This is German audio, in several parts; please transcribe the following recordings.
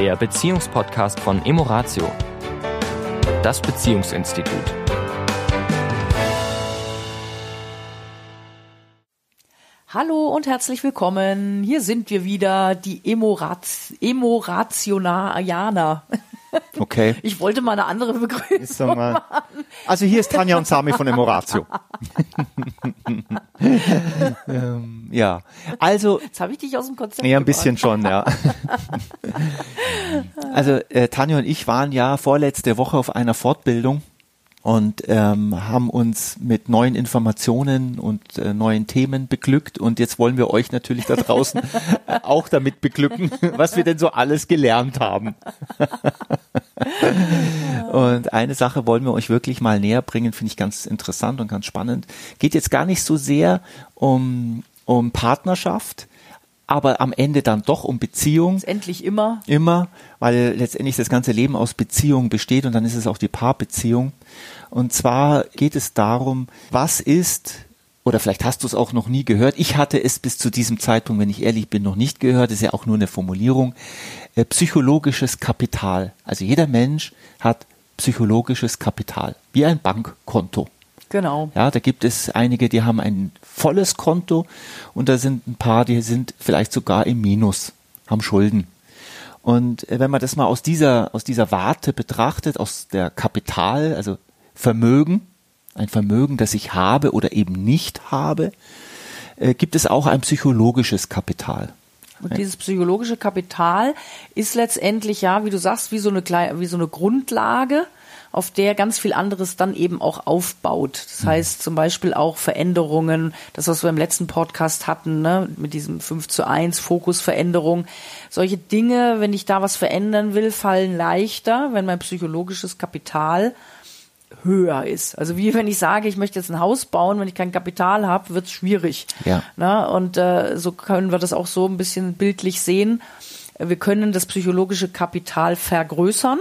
der Beziehungspodcast von Emoratio, das Beziehungsinstitut. Hallo und herzlich willkommen. Hier sind wir wieder, die Emorat Emorationaner. Okay. Ich wollte mal eine andere Begrüßung mal. Also hier ist Tanja und Sami von Emoratio. ähm, ja, also Jetzt habe ich dich aus dem Konzept ja, ein bisschen schon, ja. also äh, Tanja und ich waren ja vorletzte Woche auf einer Fortbildung und ähm, haben uns mit neuen Informationen und äh, neuen Themen beglückt und jetzt wollen wir euch natürlich da draußen auch damit beglücken, was wir denn so alles gelernt haben. und eine Sache wollen wir euch wirklich mal näher bringen, finde ich ganz interessant und ganz spannend. Geht jetzt gar nicht so sehr um, um Partnerschaft, aber am Ende dann doch um Beziehung. Endlich immer. Immer, weil letztendlich das ganze Leben aus Beziehung besteht und dann ist es auch die Paarbeziehung. Und zwar geht es darum, was ist, oder vielleicht hast du es auch noch nie gehört, ich hatte es bis zu diesem Zeitpunkt, wenn ich ehrlich bin, noch nicht gehört, das ist ja auch nur eine Formulierung, äh, psychologisches Kapital. Also jeder Mensch hat psychologisches Kapital, wie ein Bankkonto. Genau. Ja, da gibt es einige, die haben ein volles Konto und da sind ein paar, die sind vielleicht sogar im Minus, haben Schulden. Und äh, wenn man das mal aus dieser, aus dieser Warte betrachtet, aus der Kapital, also Vermögen, ein Vermögen, das ich habe oder eben nicht habe, äh, gibt es auch ein psychologisches Kapital. Und dieses psychologische Kapital ist letztendlich ja, wie du sagst, wie so eine wie so eine Grundlage, auf der ganz viel anderes dann eben auch aufbaut. Das heißt zum Beispiel auch Veränderungen, das was wir im letzten Podcast hatten, ne, mit diesem 5 zu 1 Fokusveränderung. Solche Dinge, wenn ich da was verändern will, fallen leichter, wenn mein psychologisches Kapital höher ist. Also wie wenn ich sage, ich möchte jetzt ein Haus bauen, wenn ich kein Kapital habe, wird es schwierig. Ja. Na, und äh, so können wir das auch so ein bisschen bildlich sehen. Wir können das psychologische Kapital vergrößern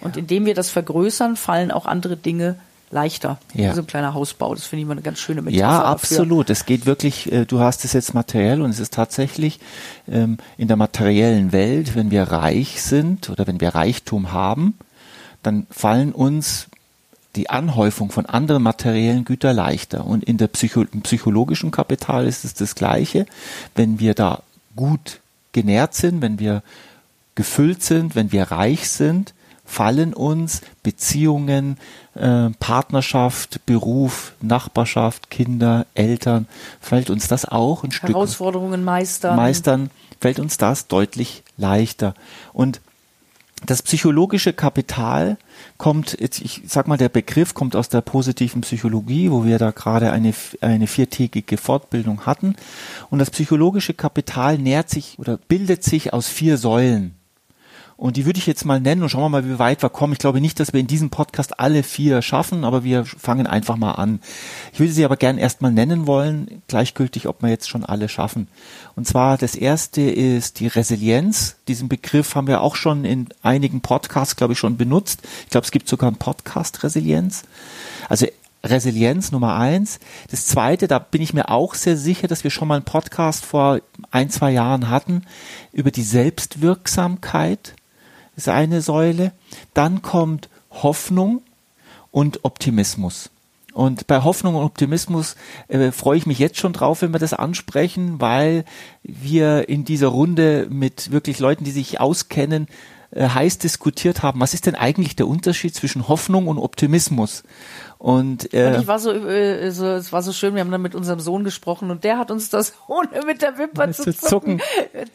und indem wir das vergrößern, fallen auch andere Dinge leichter. Ja. So ein kleiner Hausbau, das finde ich mal eine ganz schöne Metapher. Ja, dafür. absolut. Es geht wirklich, äh, du hast es jetzt materiell und es ist tatsächlich ähm, in der materiellen Welt, wenn wir reich sind oder wenn wir Reichtum haben, dann fallen uns die Anhäufung von anderen materiellen Gütern leichter. Und in der Psycho im psychologischen Kapital ist es das Gleiche. Wenn wir da gut genährt sind, wenn wir gefüllt sind, wenn wir reich sind, fallen uns Beziehungen, äh, Partnerschaft, Beruf, Nachbarschaft, Kinder, Eltern, fällt uns das auch ein Stück Herausforderungen meistern. meistern, fällt uns das deutlich leichter. Und das psychologische Kapital kommt, jetzt, ich sag mal, der Begriff kommt aus der positiven Psychologie, wo wir da gerade eine, eine viertägige Fortbildung hatten. Und das psychologische Kapital nährt sich oder bildet sich aus vier Säulen. Und die würde ich jetzt mal nennen und schauen wir mal, wie weit wir kommen. Ich glaube nicht, dass wir in diesem Podcast alle vier schaffen, aber wir fangen einfach mal an. Ich würde sie aber gern erstmal nennen wollen, gleichgültig, ob wir jetzt schon alle schaffen. Und zwar das erste ist die Resilienz. Diesen Begriff haben wir auch schon in einigen Podcasts, glaube ich, schon benutzt. Ich glaube, es gibt sogar einen Podcast Resilienz. Also Resilienz Nummer eins. Das zweite, da bin ich mir auch sehr sicher, dass wir schon mal einen Podcast vor ein, zwei Jahren hatten über die Selbstwirksamkeit. Ist eine Säule. Dann kommt Hoffnung und Optimismus. Und bei Hoffnung und Optimismus äh, freue ich mich jetzt schon drauf, wenn wir das ansprechen, weil wir in dieser Runde mit wirklich Leuten, die sich auskennen, heiß diskutiert haben, was ist denn eigentlich der Unterschied zwischen Hoffnung und Optimismus? Und, äh, Und ich war so, äh, so, es war so schön, wir haben dann mit unserem Sohn gesprochen und der hat uns das ohne mit der Wimper zu Zu zucken, zucken.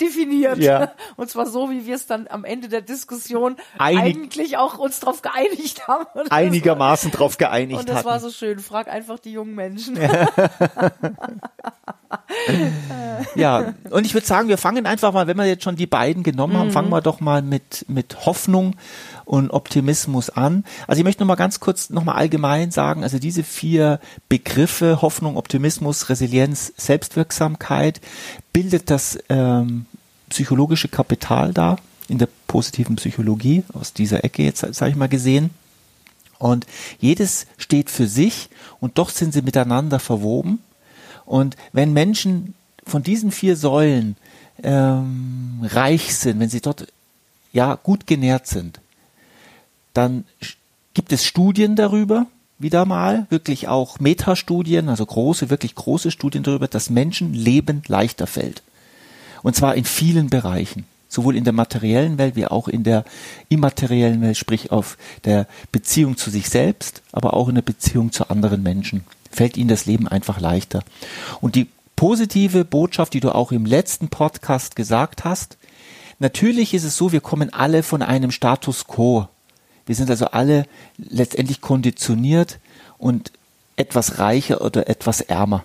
definiert. Ja. Und zwar so, wie wir es dann am Ende der Diskussion Einig- eigentlich auch uns drauf geeinigt haben. Und einigermaßen drauf War, geeinigt und das hatten. war so schön. Frag einfach die jungen Menschen. Ja, und ich würde sagen, wir fangen einfach mal, wenn wir jetzt schon die beiden genommen haben, fangen wir doch mal mit, mit Hoffnung und Optimismus an. Also ich möchte noch mal ganz kurz noch mal allgemein sagen, also diese vier Begriffe, Hoffnung, Optimismus, Resilienz, Selbstwirksamkeit, bildet das ähm, psychologische Kapital da in der positiven Psychologie, aus dieser Ecke jetzt, sage ich mal, gesehen. Und jedes steht für sich und doch sind sie miteinander verwoben. Und wenn Menschen von diesen vier Säulen ähm, reich sind, wenn sie dort ja gut genährt sind, dann gibt es Studien darüber, wieder mal, wirklich auch Metastudien, also große, wirklich große Studien darüber, dass Menschen Leben leichter fällt. Und zwar in vielen Bereichen. Sowohl in der materiellen Welt wie auch in der immateriellen Welt, sprich auf der Beziehung zu sich selbst, aber auch in der Beziehung zu anderen Menschen. Fällt ihnen das Leben einfach leichter. Und die positive Botschaft, die du auch im letzten Podcast gesagt hast, natürlich ist es so, wir kommen alle von einem Status quo wir sind also alle letztendlich konditioniert und etwas reicher oder etwas ärmer.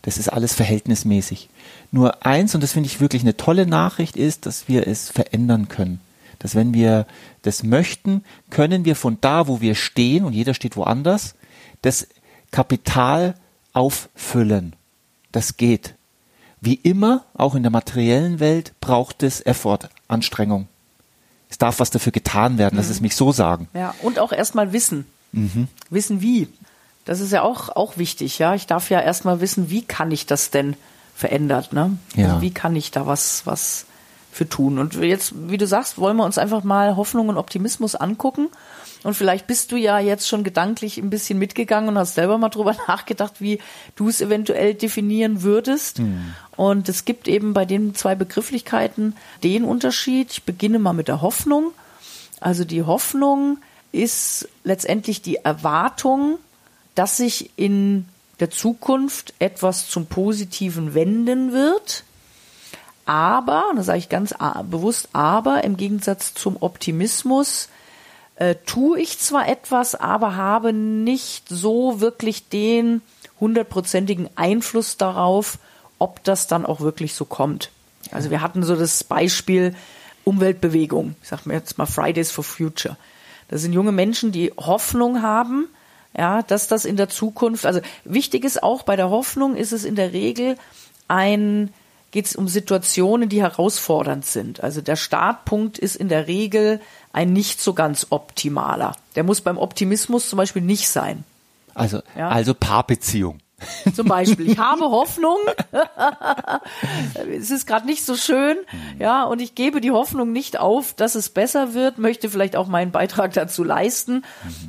Das ist alles verhältnismäßig. Nur eins, und das finde ich wirklich eine tolle Nachricht, ist, dass wir es verändern können. Dass wenn wir das möchten, können wir von da, wo wir stehen, und jeder steht woanders, das Kapital auffüllen. Das geht. Wie immer, auch in der materiellen Welt, braucht es Effort, Anstrengung es darf was dafür getan werden, mhm. lass es mich so sagen. Ja, und auch erstmal wissen. Mhm. Wissen wie. Das ist ja auch, auch wichtig, ja. Ich darf ja erstmal wissen, wie kann ich das denn verändert, ne? Ja. Also wie kann ich da was, was für tun? Und jetzt, wie du sagst, wollen wir uns einfach mal Hoffnung und Optimismus angucken und vielleicht bist du ja jetzt schon gedanklich ein bisschen mitgegangen und hast selber mal drüber nachgedacht, wie du es eventuell definieren würdest. Mhm. Und es gibt eben bei den zwei Begrifflichkeiten den Unterschied. Ich beginne mal mit der Hoffnung. Also die Hoffnung ist letztendlich die Erwartung, dass sich in der Zukunft etwas zum Positiven wenden wird. Aber, und das sage ich ganz bewusst, aber im Gegensatz zum Optimismus äh, tue ich zwar etwas, aber habe nicht so wirklich den hundertprozentigen Einfluss darauf, ob das dann auch wirklich so kommt. Also wir hatten so das Beispiel Umweltbewegung. Ich sage mir jetzt mal Fridays for Future. Das sind junge Menschen, die Hoffnung haben, ja, dass das in der Zukunft, also wichtig ist auch bei der Hoffnung ist es in der Regel ein, geht es um Situationen, die herausfordernd sind. Also der Startpunkt ist in der Regel ein nicht so ganz optimaler. Der muss beim Optimismus zum Beispiel nicht sein. Also, ja? also Paarbeziehung. Zum Beispiel, ich habe Hoffnung. es ist gerade nicht so schön, ja, und ich gebe die Hoffnung nicht auf, dass es besser wird, möchte vielleicht auch meinen Beitrag dazu leisten.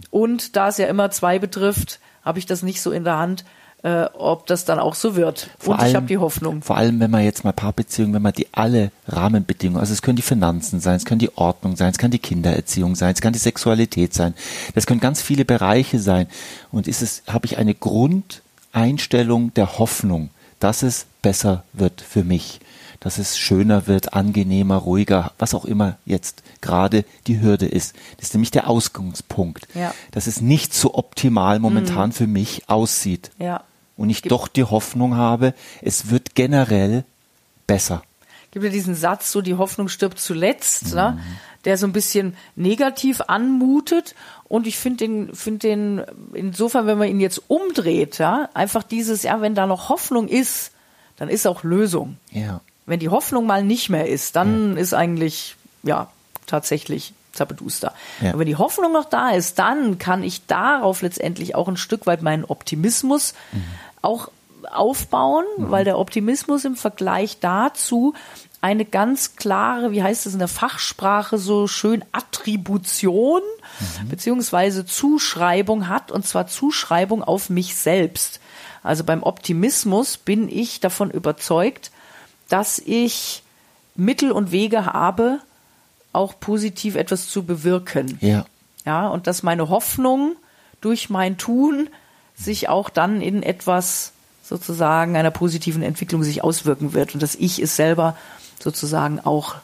Und da es ja immer zwei betrifft, habe ich das nicht so in der Hand, äh, ob das dann auch so wird. Vor und allem, ich habe die Hoffnung. Vor allem, wenn man jetzt mal Paarbeziehungen, wenn man die alle Rahmenbedingungen, also es können die Finanzen sein, es können die Ordnung sein, es kann die Kindererziehung sein, es kann die Sexualität sein, das können ganz viele Bereiche sein. Und ist es, habe ich eine Grundeinstellung der Hoffnung, dass es besser wird für mich dass es schöner wird, angenehmer, ruhiger, was auch immer jetzt gerade die Hürde ist. Das ist nämlich der Ausgangspunkt, ja. dass es nicht so optimal momentan mhm. für mich aussieht. Ja. Und ich Gibt doch die Hoffnung habe, es wird generell besser. Gibt ja diesen Satz, so die Hoffnung stirbt zuletzt, ne? mhm. ne? der so ein bisschen negativ anmutet. Und ich finde den, finde den, insofern, wenn man ihn jetzt umdreht, ja, einfach dieses, ja, wenn da noch Hoffnung ist, dann ist auch Lösung. Ja. Wenn die Hoffnung mal nicht mehr ist, dann ja. ist eigentlich, ja, tatsächlich zappeduster. Ja. Aber wenn die Hoffnung noch da ist, dann kann ich darauf letztendlich auch ein Stück weit meinen Optimismus mhm. auch aufbauen, mhm. weil der Optimismus im Vergleich dazu eine ganz klare, wie heißt es in der Fachsprache so schön, Attribution mhm. beziehungsweise Zuschreibung hat, und zwar Zuschreibung auf mich selbst. Also beim Optimismus bin ich davon überzeugt, dass ich Mittel und Wege habe, auch positiv etwas zu bewirken. Ja. Ja, und dass meine Hoffnung durch mein Tun sich auch dann in etwas sozusagen einer positiven Entwicklung sich auswirken wird und dass ich es selber sozusagen auch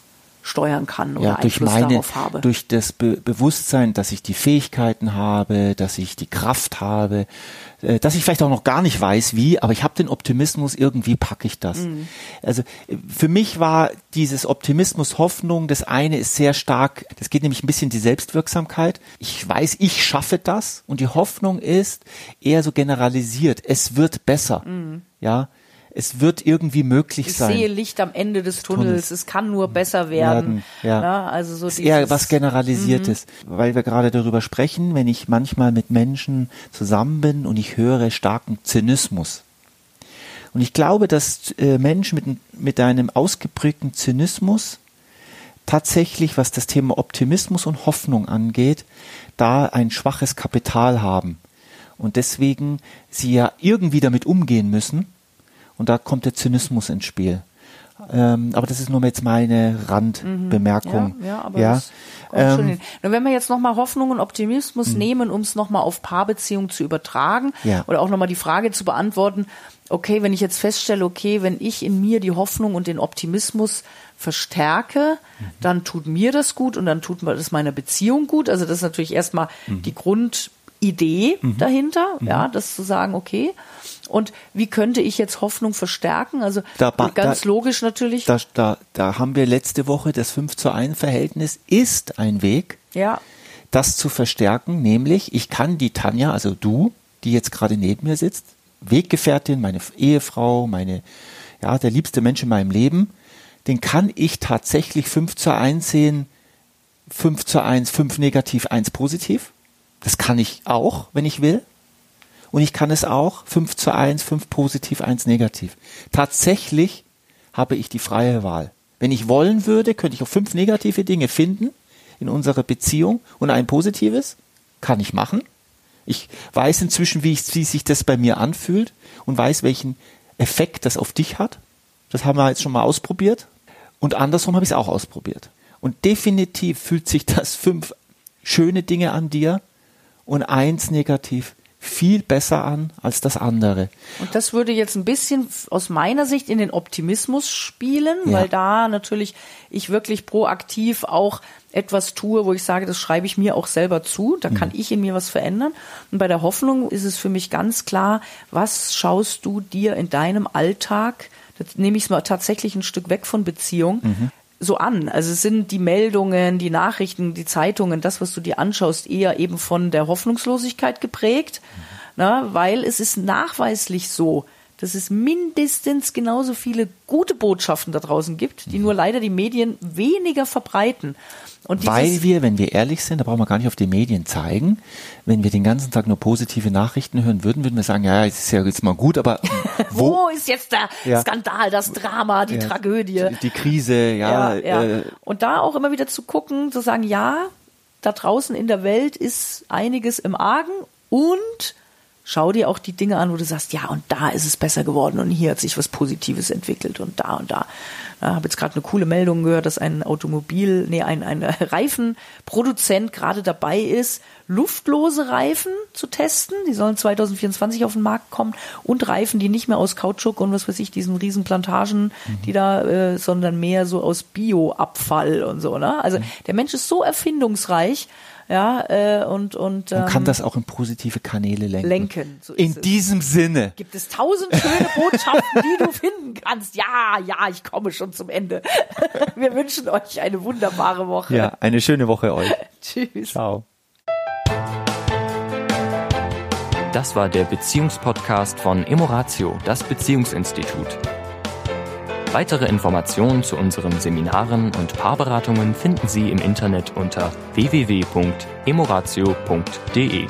steuern kann oder ja, durch Einfluss meine, darauf habe. Durch das Be Bewusstsein, dass ich die Fähigkeiten habe, dass ich die Kraft habe, äh, dass ich vielleicht auch noch gar nicht weiß, wie, aber ich habe den Optimismus, irgendwie packe ich das. Mhm. Also äh, für mich war dieses Optimismus, Hoffnung, das eine ist sehr stark, das geht nämlich ein bisschen die Selbstwirksamkeit. Ich weiß, ich schaffe das und die Hoffnung ist eher so generalisiert, es wird besser. Mhm. Ja, es wird irgendwie möglich ich sein. Ich sehe Licht am Ende des Tunnels, Tunnels. es kann nur besser werden. werden ja. ja. also so ist eher was Generalisiertes, mhm. weil wir gerade darüber sprechen, wenn ich manchmal mit Menschen zusammen bin und ich höre starken Zynismus. Und ich glaube, dass äh, Menschen mit, mit einem ausgeprägten Zynismus tatsächlich, was das Thema Optimismus und Hoffnung angeht, da ein schwaches Kapital haben. Und deswegen sie ja irgendwie damit umgehen müssen. Und da kommt der Zynismus ins Spiel. Ähm, aber das ist nur jetzt meine Randbemerkung. Ja, ja, aber ja. das kommt Ähm, schon hin. Nur wenn wir jetzt nochmal Hoffnung und Optimismus nehmen, um es nochmal auf Paarbeziehungen zu übertragen Ja. oder auch nochmal die Frage zu beantworten, okay, wenn ich jetzt feststelle, okay, wenn ich in mir die Hoffnung und den Optimismus verstärke, dann tut mir das gut und dann tut mir das meiner Beziehung gut. Also das ist natürlich erstmal die Grundidee dahinter, ja, das zu sagen, okay. Und wie könnte ich jetzt Hoffnung verstärken? Also Da ganz da- logisch natürlich. Da, da, da haben wir letzte Woche das 5 zu 1 Verhältnis ist ein Weg, ja, das zu verstärken, nämlich ich kann die Tanja, also du, die jetzt gerade neben mir sitzt, Weggefährtin, meine Ehefrau, meine, ja, der liebste Mensch in meinem Leben, den kann ich tatsächlich 5 zu 1 sehen, 5 zu 1, 5 negativ, 1 positiv. Das kann ich auch, wenn ich will. Und ich kann es auch 5 zu 1, 5 positiv, 1 negativ. Tatsächlich habe ich die freie Wahl. Wenn ich wollen würde, könnte ich auch fünf negative Dinge finden in unserer Beziehung und ein positives. Kann ich machen. Ich weiß inzwischen, wie, ich, wie sich das bei mir anfühlt und weiß, welchen Effekt das auf dich hat. Das haben wir jetzt schon mal ausprobiert. Und andersrum habe ich es auch ausprobiert. Und definitiv fühlt sich das fünf schöne Dinge an dir und eins negativ viel besser an als das andere. Und das würde jetzt ein bisschen aus meiner Sicht in den Optimismus spielen, Ja. weil da natürlich ich wirklich proaktiv auch etwas tue, wo ich sage, das schreibe ich mir auch selber zu, da kann ich in mir was verändern. Und bei der Hoffnung ist es für mich ganz klar, was schaust du dir in deinem Alltag, das nehme ich es mal tatsächlich ein Stück weg von Beziehung, so an. Also es sind die Meldungen, die Nachrichten, die Zeitungen, das, was du dir anschaust, eher eben von der Hoffnungslosigkeit geprägt, na, weil es ist nachweislich so, dass es mindestens genauso viele gute Botschaften da draußen gibt, die nur leider die Medien weniger verbreiten. Und Weil wir, wenn wir ehrlich sind, da brauchen wir gar nicht auf die Medien zeigen, wenn wir den ganzen Tag nur positive Nachrichten hören würden, würden wir sagen, ja, es ist ja jetzt mal gut, aber wo ist jetzt der Ja. Skandal, das Drama, die Ja, Tragödie? Die, die Krise, ja. ja, ja. Äh, Und da auch immer wieder zu gucken, zu sagen, ja, da draußen in der Welt ist einiges im Argen und schau dir auch die Dinge an, wo du sagst, ja, und da ist es besser geworden und hier hat sich was Positives entwickelt und da und da. Ich habe jetzt gerade eine coole Meldung gehört, dass ein Automobil, nee, ein, ein Reifenproduzent gerade dabei ist, luftlose Reifen zu testen. Die sollen 2024 auf den Markt kommen und Reifen, die nicht mehr aus Kautschuk und was weiß ich, diesen riesen Plantagen, die da, äh, sondern mehr so aus Bioabfall und so. Ne? Also der Mensch ist so erfindungsreich, ja, äh, und und man kann ähm, das auch in positive Kanäle lenken. lenken. So ist In es. diesem Sinne. Gibt es tausend schöne Botschaften, die du finden kannst. Ja, ja, ich komme schon zum Ende. Wir wünschen euch eine wunderbare Woche. Ja, eine schöne Woche euch. Tschüss. Ciao. Das war der Beziehungspodcast von Emoratio, das Beziehungsinstitut. Weitere Informationen zu unseren Seminaren und Paarberatungen finden Sie im Internet unter www.emoratio.de.